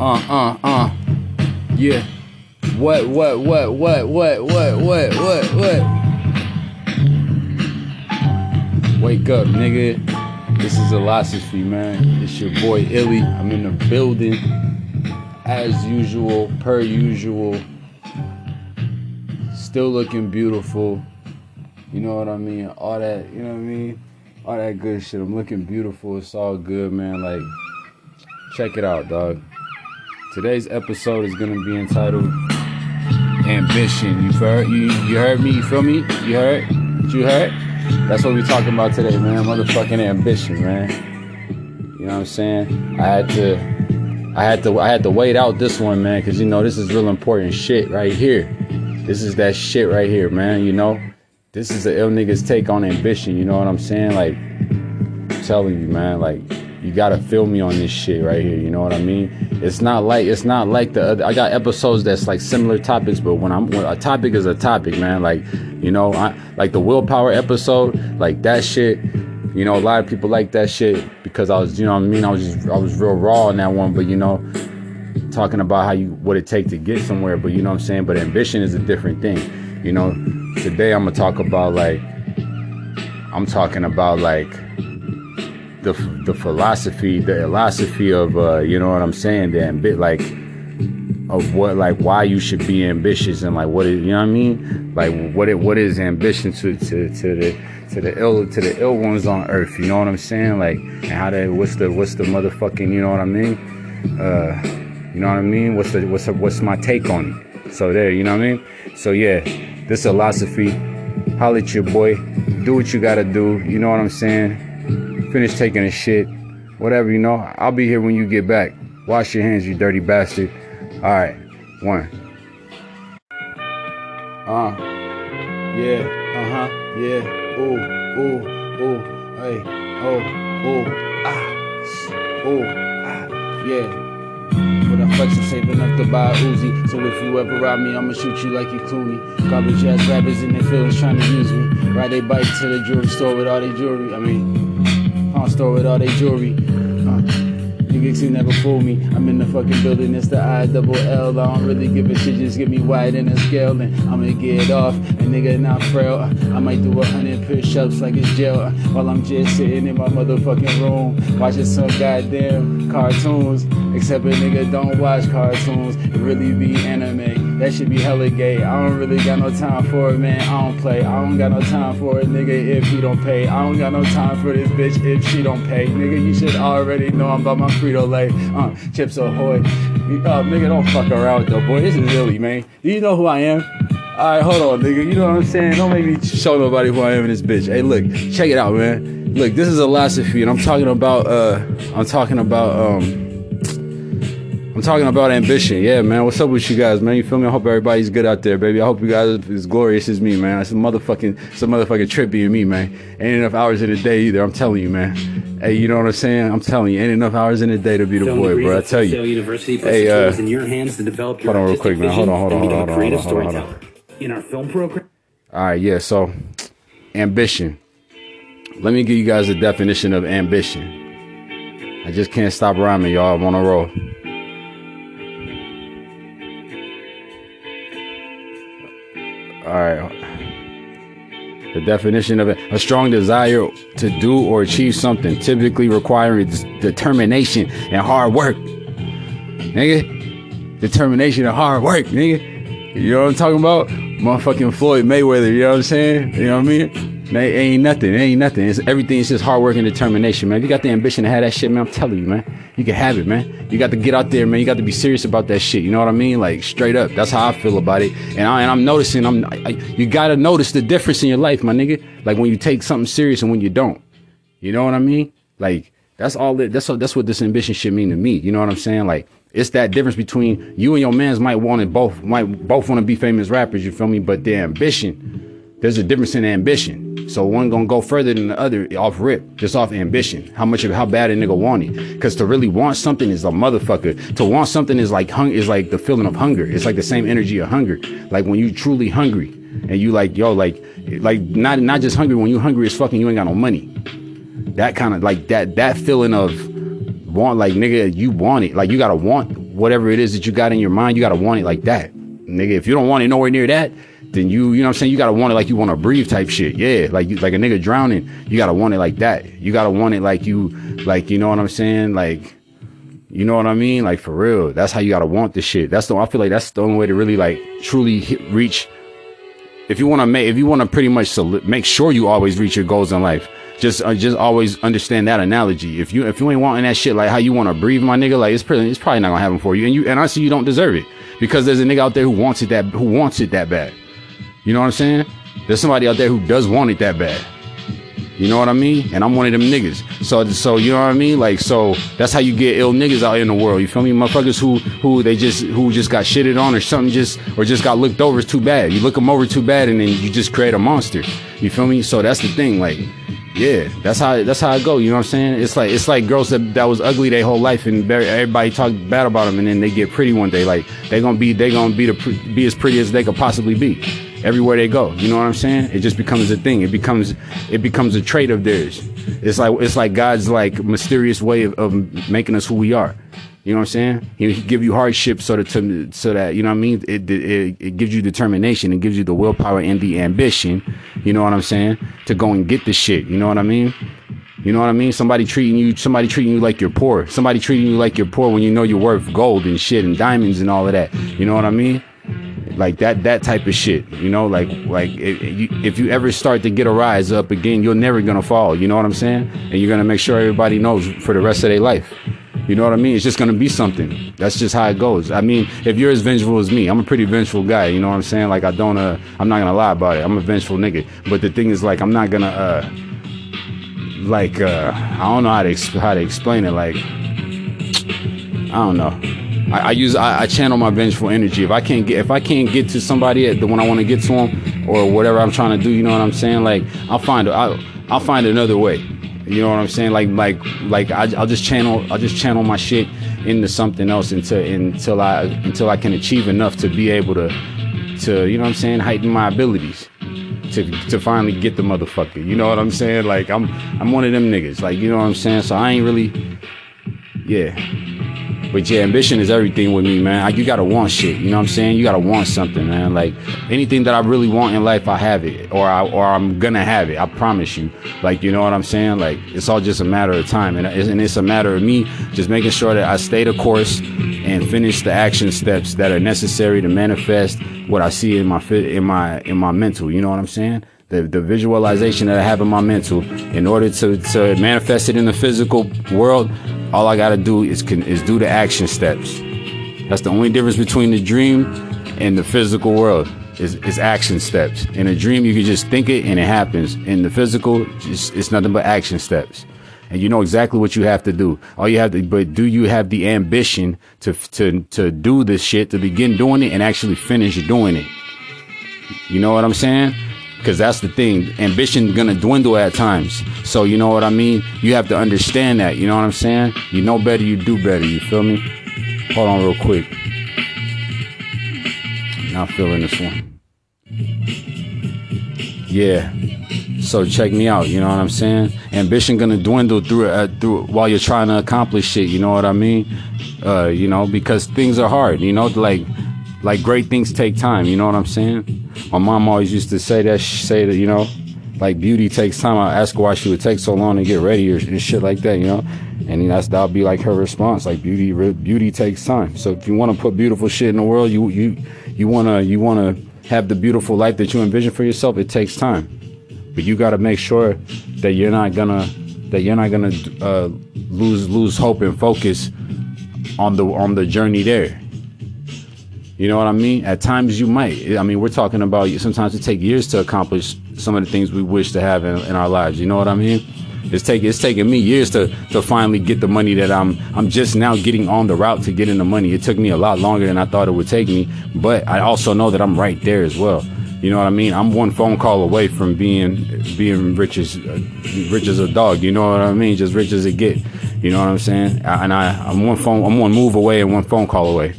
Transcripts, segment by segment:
Uh, uh, uh. Yeah. What, what, what, what, what, what, what, what, what? Wake up, nigga. This is Illosophy, man. It's your boy Illy. I'm in the building. As usual, per usual. Still looking beautiful. You know what I mean? All that, you know what I mean? All that good shit. I'm looking beautiful. It's all good, man. Like, check it out, dog. Today's episode is gonna be entitled Ambition. You heard you you heard me, you feel me? You heard? You heard? That's what we talking about today, man. Motherfucking ambition, man. You know what I'm saying? I had to I had to I had to wait out this one, man, because you know this is real important shit right here. This is that shit right here, man, you know? This is the ill niggas take on ambition, you know what I'm saying? Like I'm telling you, man, like you gotta feel me on this shit right here. You know what I mean? It's not like it's not like the other. I got episodes that's like similar topics, but when I'm when a topic is a topic, man. Like you know, I like the willpower episode, like that shit. You know, a lot of people like that shit because I was, you know, what I mean, I was just, I was real raw in that one. But you know, talking about how you what it take to get somewhere. But you know what I'm saying. But ambition is a different thing. You know, today I'm gonna talk about like I'm talking about like the the philosophy, the philosophy of uh, you know what I'm saying, the ambit like of what like why you should be ambitious and like what is you know what I mean? Like what it what is ambition to to to the to the ill to the ill ones on earth, you know what I'm saying? Like and how they what's the what's the motherfucking you know what I mean? Uh you know what I mean? What's the what's the, what's my take on it? So there, you know what I mean? So yeah, this Illosophy, holla at your boy, do what you gotta do, you know what I'm saying? Finish taking a shit, whatever, you know. I'll be here when you get back. Wash your hands, you dirty bastard. All right, one. Uh, yeah, uh huh, yeah, ooh, ooh, ooh, hey, oh, ooh, ah, ooh, ah, yeah. With a flex and saving up to buy a Uzi. So if you ever rob me, I'ma shoot you like you Clooney. Garbage ass rappers in their feelings trying to use me. Ride they bike to the jewelry store with all their jewelry. I mean, pawn store with all their jewelry. Uh, Niggas can never fool me. I'm in the fucking building, it's the I double L. I don't really give a shit, just give me wide and a scale and I'ma get off. And nigga not frail. I might do a hundred push ups like it's jail while I'm just sitting in my motherfucking room watching some goddamn cartoons. Except a nigga don't watch cartoons, it really be anime. That should be hella gay. I don't really got no time for it, man. I don't play. I don't got no time for it, nigga, if he don't pay. I don't got no time for this bitch if she don't pay. Nigga, you should already know I'm about my Frito Lay. Uh, Chips Ahoy. Uh, nigga, don't fuck around though, boy. This is really, man. Do you know who I am? Alright, hold on, nigga. You know what I'm saying? Don't make me show nobody who I am in this bitch. Hey, look, check it out, man. Look, this is a philosophy, and I'm talking about, uh, I'm talking about, um, I'm talking about ambition. Yeah, man. What's up with you guys, man? You feel me? I hope everybody's good out there, baby. I hope you guys as glorious as me, man. It's a motherfucking, it's a motherfucking trip being me, man. Ain't enough hours in the day either. I'm telling you, man. Hey, you know what I'm saying? I'm telling you, ain't enough hours in the day to be the Film boy, bro. I tell you. University puts Hey, uh, in your hands to develop your hold on real quick, man. Hold on, hold on, hold on, creative hold on, hold on, hold storyteller. In our film program, All right, yeah. So, ambition. Let me give you guys a definition of ambition. I just can't stop rhyming, y'all. I'm on a roll. The definition of it a strong desire to do or achieve something, typically requiring determination and hard work. Nigga, determination and hard work, nigga. You know what I'm talking about? Motherfucking Floyd Mayweather, you know what I'm saying? You know what I mean? Man, it ain't nothing. It ain't nothing. It's everything. It's just hard work and determination, man. If you got the ambition to have that shit, man, I'm telling you, man. You can have it, man. You got to get out there, man. You got to be serious about that shit. You know what I mean? Like straight up. That's how I feel about it. And, I, and I'm noticing. I'm. I, you got to notice the difference in your life, my nigga. Like when you take something serious and when you don't. You know what I mean? Like that's all. It, that's what. That's what this ambition should mean to me. You know what I'm saying? Like it's that difference between you and your man's might want it both. Might both want to be famous rappers. You feel me? But the ambition. There's a difference in ambition. So one gonna go further than the other off rip, just off ambition. How much of how bad a nigga want it? Cause to really want something is a motherfucker. To want something is like hung is like the feeling of hunger. It's like the same energy of hunger. Like when you truly hungry and you like yo like like not not just hungry when you hungry as fucking you ain't got no money. That kind of like that that feeling of want like nigga you want it like you gotta want whatever it is that you got in your mind, you gotta want it like that. Nigga, if you don't want it nowhere near that, then you, you know what I'm saying? You gotta want it like you wanna breathe type shit. Yeah, like you, like a nigga drowning, you gotta want it like that. You gotta want it like you, like, you know what I'm saying? Like, you know what I mean? Like for real. That's how you gotta want this shit. That's the, I feel like that's the only way to really like truly hit, reach. If you wanna make, if you wanna pretty much make sure you always reach your goals in life, just uh, just always understand that analogy. If you if you ain't wanting that shit like how you want to breathe, my nigga, like it's pretty, it's probably not gonna happen for you. And you and see you don't deserve it because there's a nigga out there who wants it that who wants it that bad. You know what I'm saying? There's somebody out there who does want it that bad. You know what I mean? And I'm one of them niggas. So so you know what I mean? Like so that's how you get ill niggas out in the world. You feel me? Motherfuckers who who they just who just got shitted on or something just or just got looked over is too bad. You look them over too bad and then you just create a monster. You feel me? So that's the thing. Like yeah, that's how that's how I go. You know what I'm saying? It's like it's like girls that that was ugly their whole life and everybody talk bad about them, and then they get pretty one day. Like they gonna be they gonna be the be as pretty as they could possibly be everywhere they go. You know what I'm saying? It just becomes a thing. It becomes it becomes a trait of theirs. It's like it's like God's like mysterious way of, of making us who we are. You know what I'm saying? He, he give you hardship so that to, so that you know what I mean. It, it it gives you determination. It gives you the willpower and the ambition. You know what I'm saying? To go and get the shit. You know what I mean? You know what I mean? Somebody treating you, somebody treating you like you're poor. Somebody treating you like you're poor when you know you're worth gold and shit and diamonds and all of that. You know what I mean? Like that, that type of shit. You know, like like if you, if you ever start to get a rise up again, you're never gonna fall. You know what I'm saying? And you're gonna make sure everybody knows for the rest of their life. You know what I mean? It's just gonna be something. That's just how it goes. I mean, if you're as vengeful as me, I'm a pretty vengeful guy. You know what I'm saying? Like I don't, uh, I'm not gonna lie about it. I'm a vengeful nigga. But the thing is, like, I'm not gonna, uh, like, uh, I don't know how to how to explain it. Like, I don't know. I, I use, I, I, channel my vengeful energy. If I can't get, if I can't get to somebody at the when I want to get to them or whatever I'm trying to do, you know what I'm saying? Like, I'll find, I'll, I'll find another way. You know what I'm saying? Like, like, like I, will just channel, I'll just channel my shit into something else until, until I, until I can achieve enough to be able to, to, you know what I'm saying, heighten my abilities. To, to finally get the motherfucker. You know what I'm saying? Like I'm I'm one of them niggas. Like, you know what I'm saying? So I ain't really yeah. But yeah, ambition is everything with me, man. you gotta want shit. You know what I'm saying? You gotta want something, man. Like anything that I really want in life, I have it, or I or I'm gonna have it. I promise you. Like you know what I'm saying? Like it's all just a matter of time, and it's, and it's a matter of me just making sure that I stay the course and finish the action steps that are necessary to manifest what I see in my in my in my mental. You know what I'm saying? the, the visualization that I have in my mental, in order to, to manifest it in the physical world, all I gotta do is can, is do the action steps. That's the only difference between the dream and the physical world is, is action steps. In a dream, you can just think it and it happens. In the physical, it's, it's nothing but action steps. And you know exactly what you have to do. All you have to, but do you have the ambition to, to, to do this shit, to begin doing it and actually finish doing it? You know what I'm saying? Because that's the thing. Ambition gonna dwindle at times. So you know what i mean? You have to understand that. You know what i'm saying? You know better you do better. You feel me? Hold on real quick. Not feeling this one. Yeah. So check me out. You know what i'm saying? Ambition gonna dwindle through uh, through while you're trying to accomplish shit. You know what i mean? Uh you know because things are hard. You know like like great things take time. You know what I'm saying? My mom always used to say that, say that, you know, like beauty takes time. I ask her why she would take so long to get ready or and shit like that, you know. And that's that'll be like her response. Like beauty, beauty takes time. So if you want to put beautiful shit in the world, you you you wanna you wanna have the beautiful life that you envision for yourself. It takes time, but you got to make sure that you're not gonna that you're not gonna uh, lose lose hope and focus on the on the journey there. You know what I mean? At times you might. I mean, we're talking about sometimes it take years to accomplish some of the things we wish to have in, in our lives. You know what I mean? It's taking it's taking me years to to finally get the money that I'm I'm just now getting on the route to getting the money. It took me a lot longer than I thought it would take me, but I also know that I'm right there as well. You know what I mean? I'm one phone call away from being being rich as rich as a dog. You know what I mean? Just rich as it get. You know what I'm saying? And I I'm one phone I'm one move away and one phone call away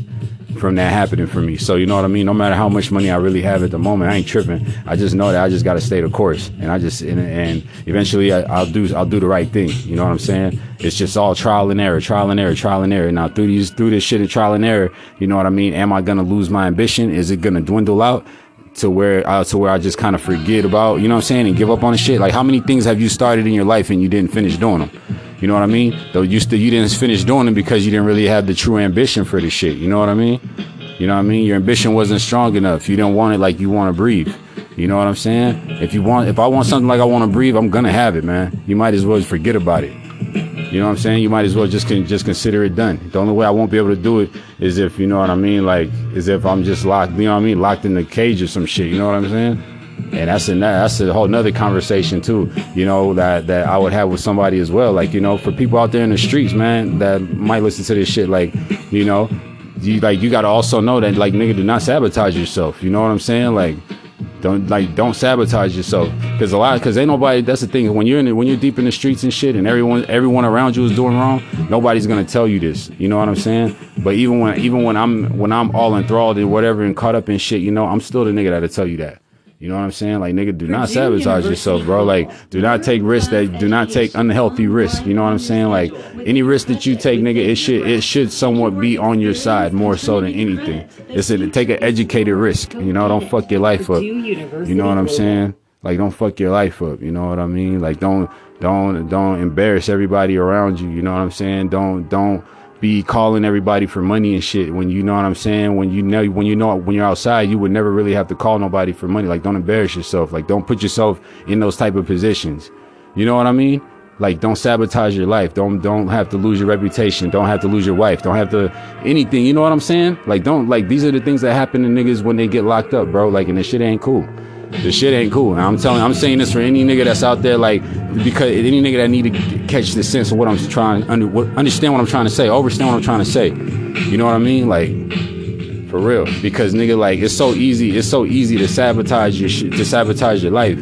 from that happening for me. So you know what I mean. No matter how much money I really have at the moment, I ain't tripping. I just know that I just got to stay the course, and I just and, and eventually I, I'll do I'll do the right thing. You know what I'm saying? It's just all trial and error, trial and error, trial and error. Now through these through this shit of trial and error, you know what I mean. Am I gonna lose my ambition? Is it gonna dwindle out? To where uh, to where I just kind of forget about, you know what I'm saying, and give up on the shit. Like how many things have you started in your life and you didn't finish doing them? You know what I mean? Though you still you didn't finish doing them because you didn't really have the true ambition for the shit. You know what I mean? You know what I mean? Your ambition wasn't strong enough. You didn't want it like you want to breathe. You know what I'm saying? If you want, if I want something like I want to breathe, I'm gonna have it, man. You might as well forget about it. You know what I'm saying? You might as well just just consider it done. The only way I won't be able to do it is if you know what I mean, like is if I'm just locked. You know what I mean? Locked in the cage or some shit. You know what I'm saying? And that's a that's a whole nother conversation too. You know that that I would have with somebody as well. Like you know, for people out there in the streets, man, that might listen to this shit. Like you know, you like you got to also know that like nigga, do not sabotage yourself. You know what I'm saying? Like don't like don't sabotage yourself. Because a lot because ain't nobody that's the thing when you're in when you're deep in the streets and shit and everyone everyone around you is doing wrong nobody's gonna tell you this. You know what i'm saying? But even when even when i'm when i'm all enthralled and whatever and caught up in shit you know i'm still the nigga that'll tell you that you know what I'm saying? Like, nigga, do not sabotage yourself, bro. Like, do not take risks that do not take unhealthy risks. You know what I'm saying? Like, any risk that you take, nigga, it should it should somewhat be on your side more so than anything. It's a take an educated risk. You know, don't fuck your life up. You know what I'm saying? Like, don't fuck your life up. You know what I mean? Like, don't don't don't embarrass everybody around you. You know what I'm saying? Don't don't be calling everybody for money and shit when you know what I'm saying. When you know when you know when you're outside, you would never really have to call nobody for money. Like don't embarrass yourself. Like don't put yourself in those type of positions. You know what I mean? Like don't sabotage your life. Don't don't have to lose your reputation. Don't have to lose your wife. Don't have to anything. You know what I'm saying? Like don't like these are the things that happen to niggas when they get locked up, bro. Like and this shit ain't cool. The shit ain't cool. And I'm telling, I'm saying this for any nigga that's out there, like, because any nigga that need to catch the sense of what I'm trying, what, understand what I'm trying to say, understand what I'm trying to say. You know what I mean? Like, for real. Because nigga, like, it's so easy, it's so easy to sabotage your shit, to sabotage your life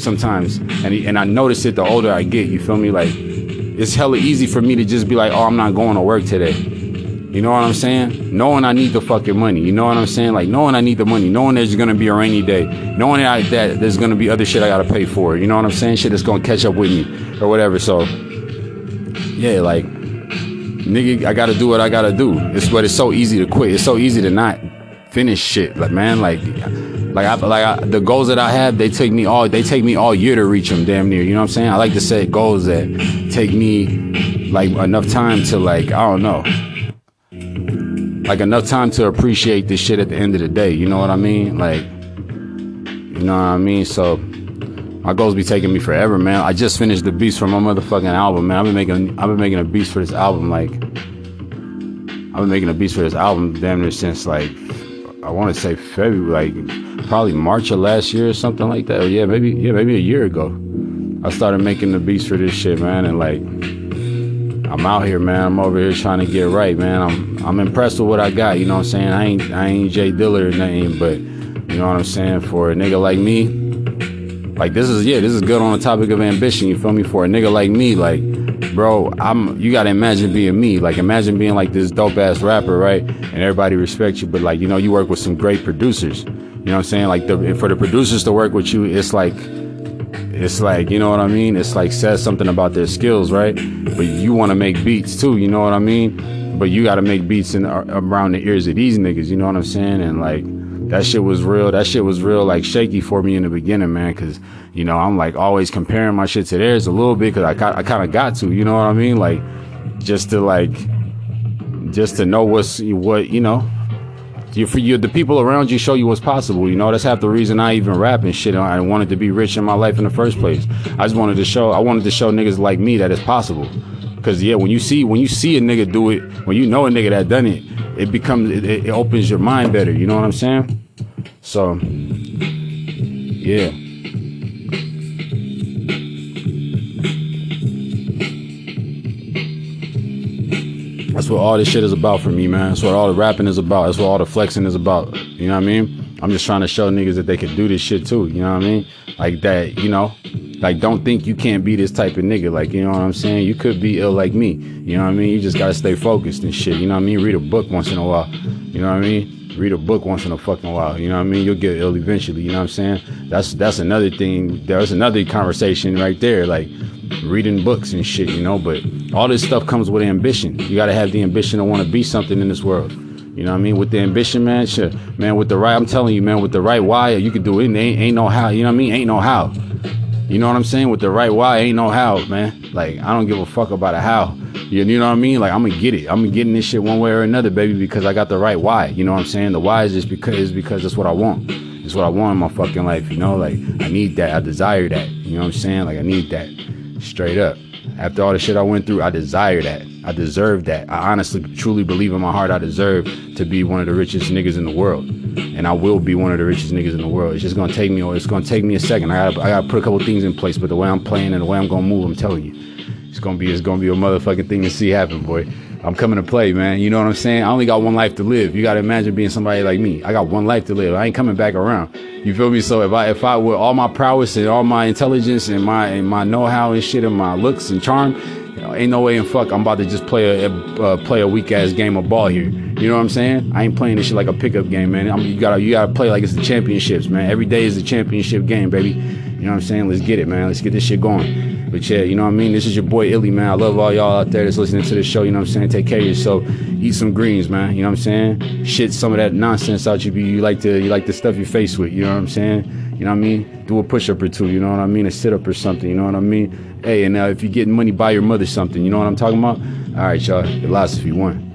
sometimes. And and I notice it the older I get. You feel me? Like, it's hella easy for me to just be like, oh, I'm not going to work today. You know what I'm saying? Knowing I need the fucking money. You know what I'm saying? Like knowing I need the money, knowing there's gonna be a rainy day, knowing that, that there's gonna be other shit I gotta pay for. You know what I'm saying? Shit that's gonna catch up with me or whatever. So yeah, like nigga, I gotta do what I gotta do. It's but it's so easy to quit. It's so easy to not finish shit. Like man, like like I like I, the goals that I have, they take me all they take me all year to reach them. Damn near. You know what I'm saying? I like to set goals that take me like enough time to like I don't know like enough time to appreciate this shit at the end of the day. You know what I mean? Like, you know what I mean? So my goals be taking me forever, man. I just finished the beats for my motherfucking album, man. I've been making I've been making a beats for this album like I've been making a beats for this album damn near since like I want to say February, like probably March of last year or something like that. Yeah, maybe yeah, maybe a year ago. I started making the beats for this shit, man, and like I'm out here, man. I'm over here trying to get right, man. I'm I'm impressed with what I got. You know what I'm saying? I ain't I ain't Jay Dilla or nothing, but you know what I'm saying. For a nigga like me, like this is yeah, this is good on the topic of ambition. You feel me? For a nigga like me, like bro, I'm you gotta imagine being me. Like imagine being like this dope ass rapper, right? And everybody respects you, but like you know you work with some great producers. You know what I'm saying? Like the, for the producers to work with you, it's like it's like you know what I mean. It's like says something about their skills, right? But you want to make beats too, you know what I mean? But you got to make beats in around the ears of these niggas, you know what I'm saying? And like that shit was real. That shit was real, like shaky for me in the beginning, man. Cause you know I'm like always comparing my shit to theirs a little bit, cause I I kind of got to, you know what I mean? Like just to like just to know what's what you know you you the people around you show you what's possible you know? That's half the reason i even rap and shit. I wanted to be rich in my life in the first place. I just wanted to show i wanted to show niggas like me that it's possible. Because yeah when you see when you see a nigga do it when you know a nigga that done it it becomes it, it opens your mind better you know what i'm saying? So yeah That's what all this shit is about for me, man. That's what all the rapping is about. That's what all the flexing is about. You know what I mean? I'm just trying to show niggas that they can do this shit too. You know what I mean? Like that, you know, Like, don't think you can't be this type of nigga. Like, you know what I'm saying? You could be ill like me. You know what I mean? You just gotta stay focused and shit. You know what I mean? Read a book once in a while. You know what I mean? Read a book once in a fucking while. You know what I mean? You'll get ill eventually. You know what I'm saying? That's that's another thing. There's another conversation right there. Like reading books and shit. You know, but all this stuff comes with ambition. You gotta have the ambition to want to be something in this world. You know what I mean? With the ambition, man, shit, man, with the right, I'm telling you, man, with the right why, you can do it. Ain't, ain't no how. You know what I mean? Ain't no how. You know what I'm saying? With the right why, ain't no how, man. Like I don't give a fuck about a how. You, you know what I mean? Like I'm gonna get it. I'm gonna get in this shit one way or another, baby, because I got the right why. You know what I'm saying? The why is just because is because that's what I want. It's what I want in my fucking life. You know, like I need that. I desire that. You know what I'm saying? Like I need that. Straight up. After all the shit I went through, I desire that. I deserve that. I honestly, truly believe in my heart I deserve to be one of the richest niggas in the world. And I will be one of the richest niggas in the world. It's just gonna take me, it's gonna take me a second. I gotta, I gotta put a couple things in place, but the way I'm playing and the way I'm gonna move, I'm telling you, it's gonna be, it's gonna be a motherfucking thing to see happen, boy. I'm coming to play, man. You know what I'm saying? I only got one life to live. You gotta imagine being somebody like me. I got one life to live. I ain't coming back around. You feel me? So if I if I with all my prowess and all my intelligence and my and my know-how and shit and my looks and charm, you know, ain't no way in fuck I'm about to just play a uh, play a weak ass game of ball here. You know what I'm saying? I ain't playing this shit like a pickup game, man. I mean, you gotta you gotta play like it's the championships, man. Every day is a championship game, baby. You know what I'm saying? Let's get it, man. Let's get this shit going. But yeah, you know what I mean? This is your boy Illy, man. I love all y'all out there that's listening to the show. You know what I'm saying? Take care of yourself. Eat some greens, man. You know what I'm saying? Shit some of that nonsense out you be you like to you like to stuff your face with. You know what I'm saying? You know what I mean? Do a push up or two. You know what I mean? A sit up or something. You know what I mean? Hey, and uh, if you're getting money, buy your mother something. You know what I'm talking about? All right, y'all. Illosophy one.